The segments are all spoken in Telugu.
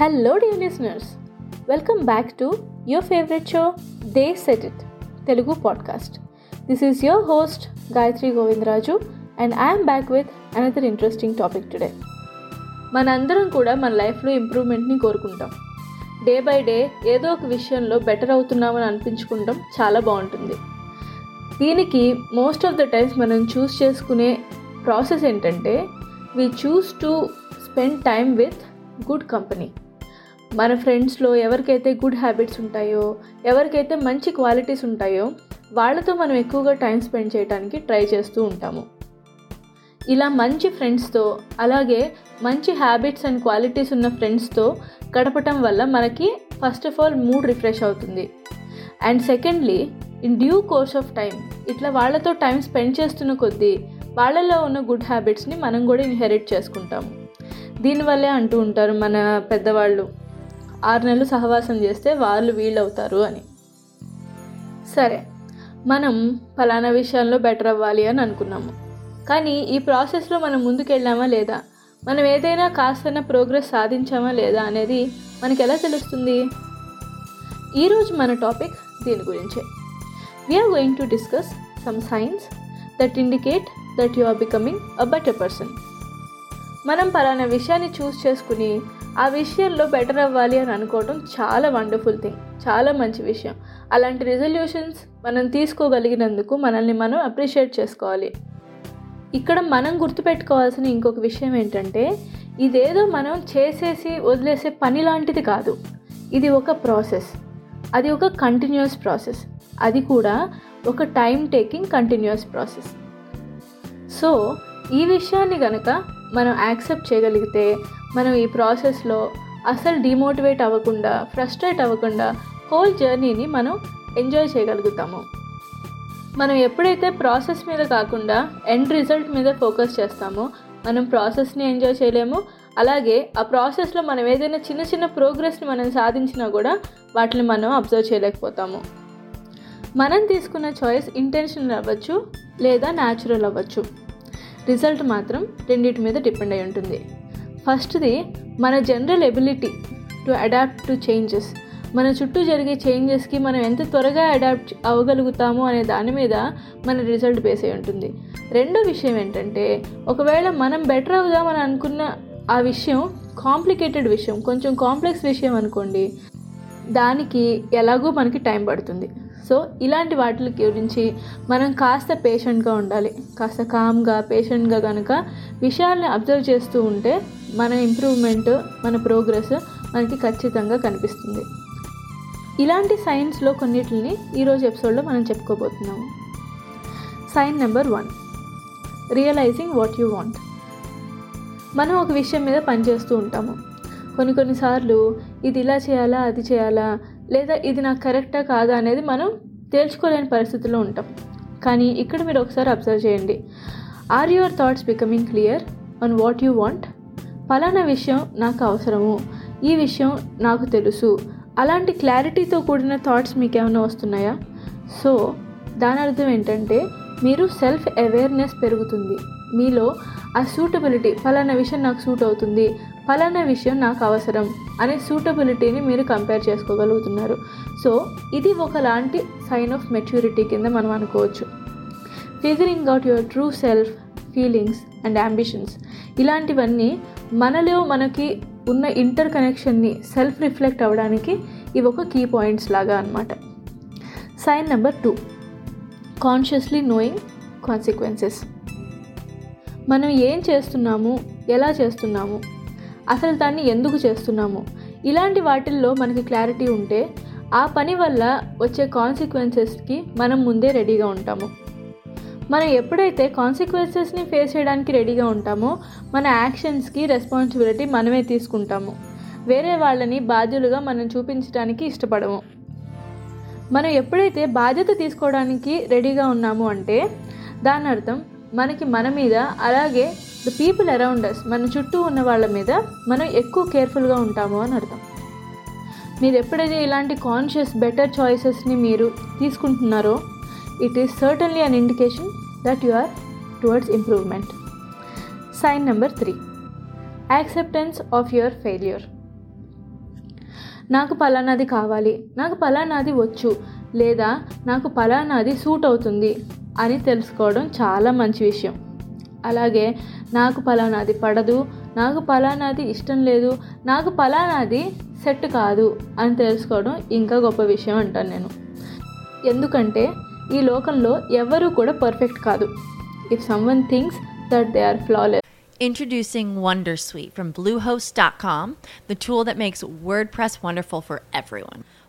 Hello dear listeners welcome back to your favourite show they set it Telugu podcast this is your host Gayatri Govindaraju and I'm back with another interesting topic today మనందరం కూడా మన లైఫ్లో ఇంప్రూవ్మెంట్ని కోరుకుంటాం. డే బై డే ఏదో ఒక విషయంలో బెటర్ అవుతున్నామని అనిపించుకుంటాం. చాలా బాగుంటుంది. దీనికి మోస్ట్ ఆఫ్ ద టైమ్స్ మనం చూస్ చేసుకునే ప్రాసెస్ ఏంటంటే we choose to spend time with good company మన ఫ్రెండ్స్లో ఎవరికైతే గుడ్ హ్యాబిట్స్ ఉంటాయో ఎవరికైతే మంచి క్వాలిటీస్ ఉంటాయో వాళ్ళతో మనం ఎక్కువగా టైం స్పెండ్ చేయడానికి ట్రై చేస్తూ ఉంటాము. ఇలా మంచి ఫ్రెండ్స్తో అలాగే మంచి హ్యాబిట్స్ అండ్ క్వాలిటీస్ ఉన్న ఫ్రెండ్స్తో గడపటం వల్ల మనకి first of all mood refresh అవుతుంది. And secondly in due course of time ఇట్లా వాళ్ళతో టైం స్పెండ్ చేస్తున్న కొద్దీ వాళ్ళలో ఉన్న గుడ్ హ్యాబిట్స్ని మనం కూడా ఇన్హెరిట్ చేసుకుంటాము. దీనివల్లే అంటూ ఉంటారు మన పెద్దవాళ్ళు ఆరు నెలలు సహవాసం చేస్తే వాళ్ళు వీళ్ళు అవుతారు అని. సరే మనం ఫలానా విషయాల్లో బెటర్ అవ్వాలి అని అనుకున్నాము. కానీ ఈ ప్రాసెస్లో మనం ముందుకెళ్ళామా లేదా? మనం ఏదైనా కాస్తైనా ప్రోగ్రెస్ సాధించామా లేదా అనేది మనకి ఎలా తెలుస్తుంది ఈరోజు మన టాపిక్ దీని గురించే. We are going to discuss some signs that indicate that you are becoming a better person మనం పలానా విషయాన్ని చూస్ చేసుకుని ఆ విషయంలో బెటర్ అవ్వాలి అని అనుకోవడం చాలా వండర్ఫుల్ థింగ్ చాలా మంచి విషయం. అలాంటి రిజల్యూషన్స్ మనం తీసుకోగలిగినందుకు మనల్ని మనం అప్రిషియేట్ చేసుకోవాలి. ఇక్కడ మనం గుర్తుపెట్టుకోవాల్సిన ఇంకొక విషయం ఏంటంటే ఇదేదో మనం చేసేసి వదిలేసే పని లాంటిది కాదు. ఇది ఒక ప్రాసెస్ అది ఒక కంటిన్యూస్ ప్రాసెస్ అది కూడా ఒక time taking continuous process so ఈ విషయాన్ని కనుక మనం యాక్సెప్ట్ చేయగలిగితే మనం ఈ ప్రాసెస్లో అసలు డిమోటివేట్ అవ్వకుండా ఫ్రస్ట్రేట్ అవ్వకుండా హోల్ జర్నీని మనం ఎంజాయ్ చేయగలుగుతాము. మనం ఎప్పుడైతే ప్రాసెస్ మీద కాకుండా ఎండ్ రిజల్ట్ మీద ఫోకస్ చేస్తామో మనం ప్రాసెస్ని ఎంజాయ్ చేయలేము. అలాగే ఆ ప్రాసెస్లో మనం ఏదైనా చిన్న చిన్న ప్రోగ్రెస్ని మనం సాధించినా కూడా వాటిని మనం అబ్జర్వ్ చేయలేకపోతాము. మనం తీసుకున్న చాయిస్ ఇంటెన్షనల్ అవ్వచ్చు లేదా న్యాచురల్ అవ్వచ్చు. రిజల్ట్ మాత్రం రెండింటి మీద డిపెండ్ అయి ఉంటుంది. ఫస్ట్ది మన general ability to adapt to changes. మన చుట్టూ జరిగే చేంజెస్కి మనం ఎంత త్వరగా అడాప్ట్ అవ్వగలుగుతామో అనే దాని మీద మన రిజల్ట్ బేస్ అయి ఉంటుంది. రెండో విషయం ఏంటంటే ఒకవేళ మనం బెటర్ అవుదామని అనుకున్న ఆ విషయం కాంప్లికేటెడ్ విషయం కొంచెం కాంప్లెక్స్ విషయం అనుకోండి దానికి ఎలాగో మనకి టైం పడుతుంది. సో ఇలాంటి వాటి గురించి మనం కాస్త పేషెంట్గా ఉండాలి. కాస్త కామ్గా పేషెంట్గా కనుక విషయాల్ని అబ్జర్వ్ చేస్తూ ఉంటే మన ఇంప్రూవ్మెంట్ మన ప్రోగ్రెస్ మనకి ఖచ్చితంగా కనిపిస్తుంది. ఇలాంటి సైన్స్లో కొన్నిటిని ఈరోజు ఎపిసోడ్లో మనం చెప్పుకోబోతున్నాము. Sign number one realising what you want. మనం ఒక విషయం మీద పనిచేస్తూ ఉంటాము. కొన్ని కొన్నిసార్లు ఇది ఇలా చేయాలా అది చేయాలా లేదా ఇది నాకు కరెక్టా కాదా అనేది మనం తేల్చుకోలేని పరిస్థితిలో ఉంటాం. కానీ ఇక్కడ మీరు ఒకసారి అబ్జర్వ్ చేయండి. Are your thoughts becoming clear on what you want ఫలానా విషయం నాకు అవసరము. ఈ విషయం నాకు తెలుసు. అలాంటి క్లారిటీతో కూడిన థాట్స్ మీకు ఏమైనా వస్తున్నాయా? సో దాని అర్థం ఏంటంటే మీరు సెల్ఫ్ అవేర్నెస్ పెరుగుతుంది. మీలో ఆ సూటబిలిటీ ఫలానా విషయం నాకు సూట్ అవుతుంది ఫలానా విషయం నాకు అవసరం అనే సూటబిలిటీని మీరు కంపేర్ చేసుకోగలుగుతున్నారు. సో ఇది ఒకలాంటి సైన్ ఆఫ్ మెచ్యూరిటీ కింద మనం అనుకోవచ్చు. Figuring out your true self feelings and ambitions ఇలాంటివన్నీ మనలో మనకి ఉన్న ఇంటర్ కనెక్షన్ని సెల్ఫ్ రిఫ్లెక్ట్ అవ్వడానికి ఇవి ఒక కీ పాయింట్స్ లాగా అనమాట sign number two consciously knowing consequences మనం ఏం చేస్తున్నాము? ఎలా చేస్తున్నాము? అసలు దాన్ని ఎందుకు చేస్తున్నాము? ఇలాంటి వాటిల్లో మనకి క్లారిటీ ఉంటే ఆ పని వల్ల వచ్చే కాన్సిక్వెన్సెస్కి మనం ముందే రెడీగా ఉంటాము. మనం ఎప్పుడైతే కాన్సిక్వెన్సెస్ని ఫేస్ చేయడానికి రెడీగా ఉంటామో మన యాక్షన్స్కి రెస్పాన్సిబిలిటీ మనమే తీసుకుంటాము. వేరే వాళ్ళని బాధ్యులుగా మనం చూపించడానికి ఇష్టపడము. మనం ఎప్పుడైతే బాధ్యత తీసుకోవడానికి రెడీగా ఉన్నాము అంటే దాని అర్థం మనకి మన మీద అలాగే ద పీపుల్ అరౌండ్ అస్ మన చుట్టూ ఉన్న వాళ్ళ మీద మనం ఎక్కువ కేర్ఫుల్గా ఉంటాము అని అర్థం. మీరు ఎప్పుడైతే ఇలాంటి కాన్షియస్ బెటర్ చాయిసెస్ని మీరు తీసుకుంటున్నారో it is certainly an indication that you are towards improvement sign number three acceptance of your failure నాకు పలానాది కావాలి నాకు పలానాది వచ్చు లేదా నాకు పలానాది సూట్ అవుతుంది అని తెలుసుకోవడం చాలా మంచి విషయం. అలాగే నాకు పలానాది పడదు నాకు పలానాది ఇష్టం లేదు నాకు పలానాది సెట్ కాదు అని తెలుసుకోవడం ఇంకా గొప్ప విషయం అంటాను నేను. ఎందుకంటే ఈ లోకంలో ఎవరూ కూడా పర్ఫెక్ట్ కాదు. If someone things that they are flawless Introducing Wondersuite from Bluehost.com, the tool that makes WordPress wonderful for everyone.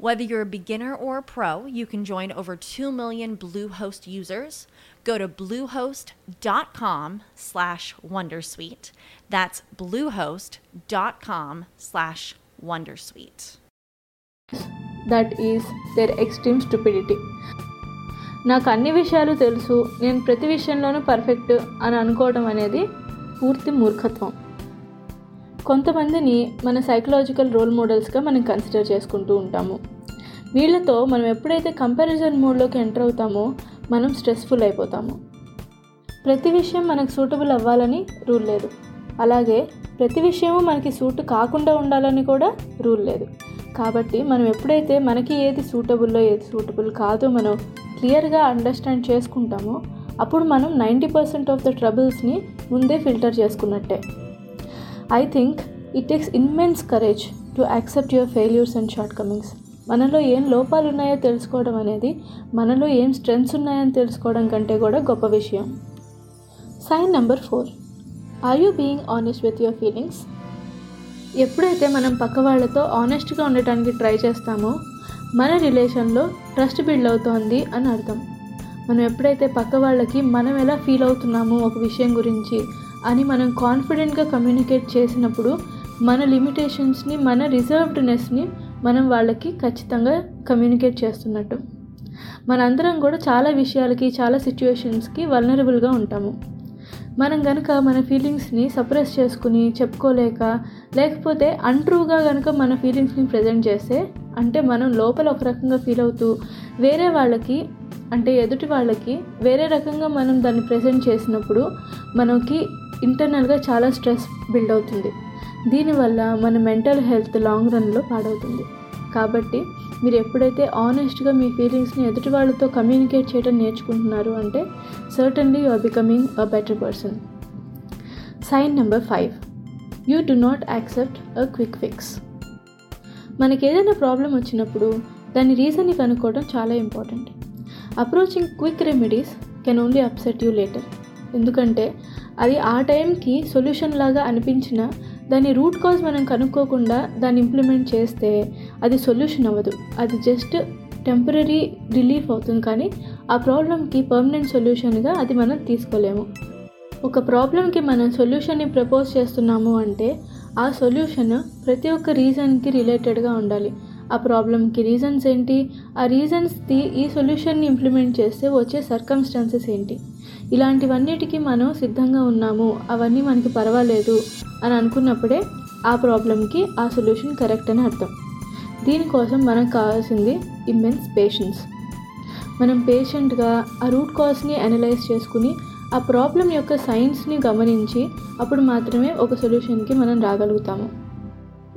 Whether you're a beginner or a pro, you can join over 2 million Bluehost users. Go to bluehost.com slash wondersuite. That's bluehost.com slash wondersuite. That is there extreme stupidity నాకు అన్ని విషయాలు తెలుసు నేను ప్రతి విషయంలోనూ పర్ఫెక్ట్ అని అనుకోవడం అనేది పూర్తి మూర్ఖత్వం కొంతమందిని మన సైకలాజికల్ రోల్ మోడల్స్గా మనం కన్సిడర్ చేసుకుంటూ ఉంటాము. వీళ్ళతో మనం ఎప్పుడైతే కంపారిజన్ మోడ్లోకి ఎంటర్ అవుతామో మనం స్ట్రెస్ఫుల్ అయిపోతాము. ప్రతి విషయం మనకు సూటబుల్ అవ్వాలని రూల్ లేదు. అలాగే ప్రతి విషయము మనకి సూట్ కాకుండా ఉండాలని కూడా రూల్ లేదు. కాబట్టి మనం ఎప్పుడైతే మనకి ఏది సూటబుల్లో ఏది సూటబుల్ కాదో మనం క్లియర్గా అండర్స్టాండ్ చేసుకుంటామో అప్పుడు మనం నైంటీ పర్సెంట్ ఆఫ్ ద ట్రబుల్స్ని ముందే filter చేసుకున్నట్టే. I think it takes immense courage to accept your failures and shortcomings మనలో ఏం లోపాలు ఉన్నాయో తెలుసుకోవడం అనేది మనలో ఏం స్ట్రెంగ్స్ ఉన్నాయని తెలుసుకోవడం కంటే కూడా గొప్ప విషయం. Sign number four are you being honest with your feelings ఎప్పుడైతే మనం పక్క వాళ్ళతో ఆనెస్ట్గా ఉండటానికి ట్రై చేస్తామో మన రిలేషన్లో ట్రస్ట్ బిల్డ్ అవుతోంది అని అర్థం. మనం ఎప్పుడైతే పక్క వాళ్ళకి మనం ఎలా ఫీల్ అవుతున్నామో ఒక విషయం గురించి అని మనం కాన్ఫిడెంట్గా కమ్యూనికేట్ చేసినప్పుడు మన లిమిటేషన్స్ని మన రిజర్వ్డ్నెస్ని మనం వాళ్ళకి ఖచ్చితంగా కమ్యూనికేట్ చేస్తున్నట్టు. మనందరం కూడా చాలా విషయాలకి చాలా సిచ్యువేషన్స్కి వల్నరబుల్గా ఉంటాము. మనం కనుక మన ఫీలింగ్స్ని సప్రెస్ చేసుకుని చెప్పుకోలేక లేకపోతే అంట్రూగా కనుక మన ఫీలింగ్స్ని ప్రజెంట్ చేస్తే అంటే మనం లోపల ఒక రకంగా ఫీల్ అవుతూ వేరే వాళ్ళకి అంటే ఎదుటి వాళ్ళకి వేరే రకంగా మనం దాన్ని ప్రజెంట్ చేసినప్పుడు మనకి ఇంటర్నల్గా చాలా స్ట్రెస్ బిల్డ్ అవుతుంది. దీనివల్ల మన మెంటల్ హెల్త్ లాంగ్ రన్లో పాడవుతుంది. కాబట్టి మీరు ఎప్పుడైతే ఆనెస్ట్గా మీ ఫీలింగ్స్ని ఎదుటి వాళ్ళతో కమ్యూనికేట్ చేయడం నేర్చుకుంటున్నారు అంటే certainly you are becoming a better person sign number five you do not accept a quick fix మనకి ఏదైనా ప్రాబ్లం వచ్చినప్పుడు దాని రీజన్ని కనుక్కోవడం చాలా important approaching quick remedies can only upset you later ఎందుకంటే అది ఆ టైంకి సొల్యూషన్ లాగా అనిపించిన దాని రూట్ కాజ్ మనం కనుక్కోకుండా దాన్ని ఇంప్లిమెంట్ చేస్తే అది సొల్యూషన్ అవ్వదు. అది జస్ట్ టెంపరీ రిలీఫ్ అవుతుంది కానీ ఆ ప్రాబ్లంకి పర్మనెంట్ సొల్యూషన్గా అది మనం తీసుకోలేము. ఒక ప్రాబ్లంకి మనం సొల్యూషన్ని ప్రపోజ్ చేస్తున్నాము అంటే ఆ సొల్యూషన్ ప్రతి ఒక్క రీజన్కి రిలేటెడ్గా ఉండాలి. ఆ ప్రాబ్లంకి రీజన్స్ ఏంటి? ఆ రీజన్స్ది ఈ సొల్యూషన్ని ఇంప్లిమెంట్ చేస్తే వచ్చే సర్కమ్స్టాన్సెస్ ఏంటి? ఇలాంటివన్నిటికీ మనం సిద్ధంగా ఉన్నాము. అవన్నీ మనకి పర్వాలేదు అని అనుకున్నప్పుడే ఆ ప్రాబ్లంకి ఆ సొల్యూషన్ కరెక్ట్ అని అర్థం. దీనికోసం మనకు కావాల్సింది ఇమ్మెన్స్ పేషెన్స్ మనం పేషెంట్గా ఆ రూట్ కాజ్ని అనలైజ్ చేసుకుని ఆ ప్రాబ్లం యొక్క సైన్స్ని గమనించి అప్పుడు మాత్రమే ఒక సొల్యూషన్కి మనం రాగలుగుతాము.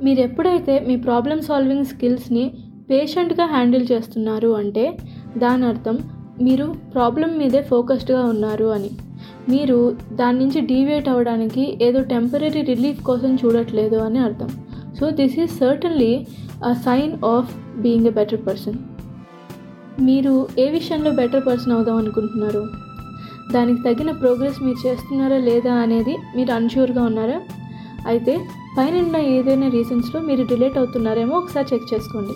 మీరు ఎప్పుడైతే మీ ప్రాబ్లమ్ సాల్వింగ్ స్కిల్స్ని పేషెంట్గా హ్యాండిల్ చేస్తున్నారు అంటే దాని అర్థం మీరు ప్రాబ్లం మీదే ఫోకస్డ్గా ఉన్నారు అని. మీరు దాని నుంచి డీవియేట్ అవ్వడానికి ఏదో టెంపరీ రిలీఫ్ కోసం చూడట్లేదు అని అర్థం. So this is certainly a sign of being a better person. మీరు ఏ విషయంలో బెటర్ పర్సన్ అవుదాం అనుకుంటున్నారు? దానికి తగిన ప్రోగ్రెస్ మీరు చేస్తున్నారా లేదా అనేది మీరు అన్ష్యూర్గా ఉన్నారా? అయితే పైన ఏదైనా రీజన్స్లో మీరు రిలేట్ అవుతున్నారేమో ఒకసారి చెక్ చేసుకోండి.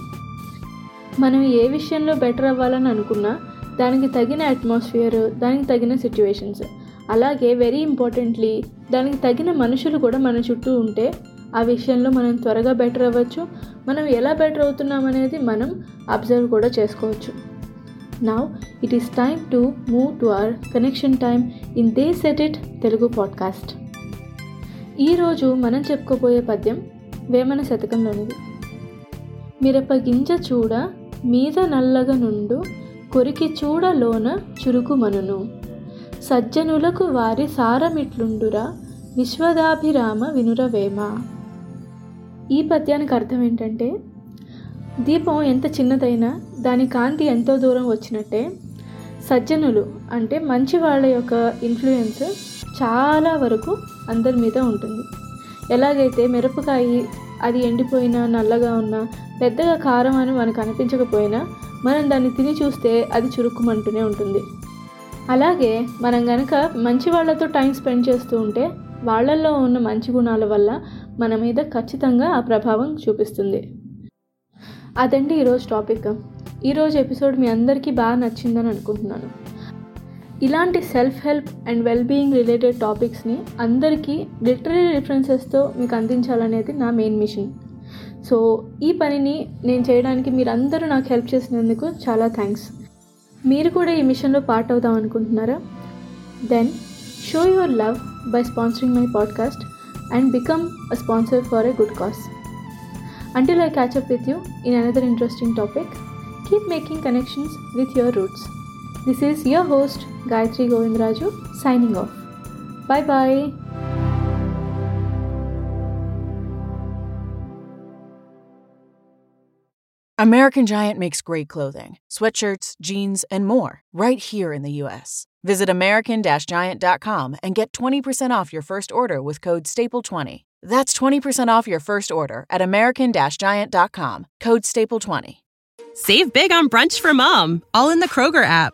మనం ఏ విషయంలో బెటర్ అవ్వాలని అనుకున్నా దానికి తగిన అట్మాస్ఫియర్ దానికి తగిన సిచ్యువేషన్స్ అలాగే వెరీ ఇంపార్టెంట్లీ దానికి తగిన మనుషులు కూడా మన చుట్టూ ఉంటే ఆ విషయంలో మనం త్వరగా బెటర్ అవ్వచ్చు. మనం ఎలా బెటర్ అవుతున్నాం అనేది మనం అబ్జర్వ్ కూడా చేసుకోవచ్చు. Now it is time to move to our connection time in they set it Telugu podcast ఈరోజు మనం చెప్పుకోబోయే పద్యం వేమన శతకంలోనిది. మిరప గింజ చూడ మీద నల్లగా నుండు కొరికి చూడ లోన చురుకు సజ్జనులకు వారి సారమిట్లుండురా విశ్వదాభిరామ వినురవేమ. ఈ పద్యానికి అర్థం ఏంటంటే దీపం ఎంత చిన్నదైనా దాని కాంతి ఎంతో దూరం వచ్చినట్టే సజ్జనులు అంటే మంచి వాళ్ళ యొక్క ఇన్ఫ్లుయెన్స్ చాలా వరకు అందరి మీద ఉంటుంది. ఎలాగైతే మిరపకాయ అది ఎండిపోయినా నల్లగా ఉన్నా పెద్దగా కారం అని మనకు అనిపించకపోయినా మనం దాన్ని తిని చూస్తే అది చురుక్కుమంటూనే ఉంటుంది. అలాగే మనం గనక మంచి వాళ్ళతో టైం స్పెండ్ చేస్తూ ఉంటే వాళ్ళల్లో ఉన్న మంచి గుణాల వల్ల మన మీద ఖచ్చితంగా ఆ ప్రభావం చూపిస్తుంది. అదండి ఈరోజు టాపిక్. ఈరోజు ఎపిసోడ్ మీ అందరికీ బాగా నచ్చిందని అనుకుంటున్నాను. ఇలాంటి self help and well being related టాపిక్స్ని అందరికీ లిటరీ రిఫరెన్సెస్తో మీకు అందించాలనేది నా మెయిన్ మిషన్ సో ఈ పనిని నేను చేయడానికి మీరు అందరూ నాకు హెల్ప్ చేసినందుకు చాలా థ్యాంక్స్ మీరు కూడా ఈ మిషన్లో పార్ట్ అవుదాం అనుకుంటున్నారా? Then show your love by sponsoring my podcast and become a sponsor for a good cause until I catch up with you in another interesting topic keep making connections with your roots This is your host, Gayatri Govindraju, signing off. Bye bye. American Giant makes great clothing, sweatshirts, jeans, and more right here in the US. Visit American Giant.com and get 20% off your first order with code STAPLE20. That's 20% off your first order at American Giant.com, code STAPLE20. Save big on brunch for mom, all in the Kroger app.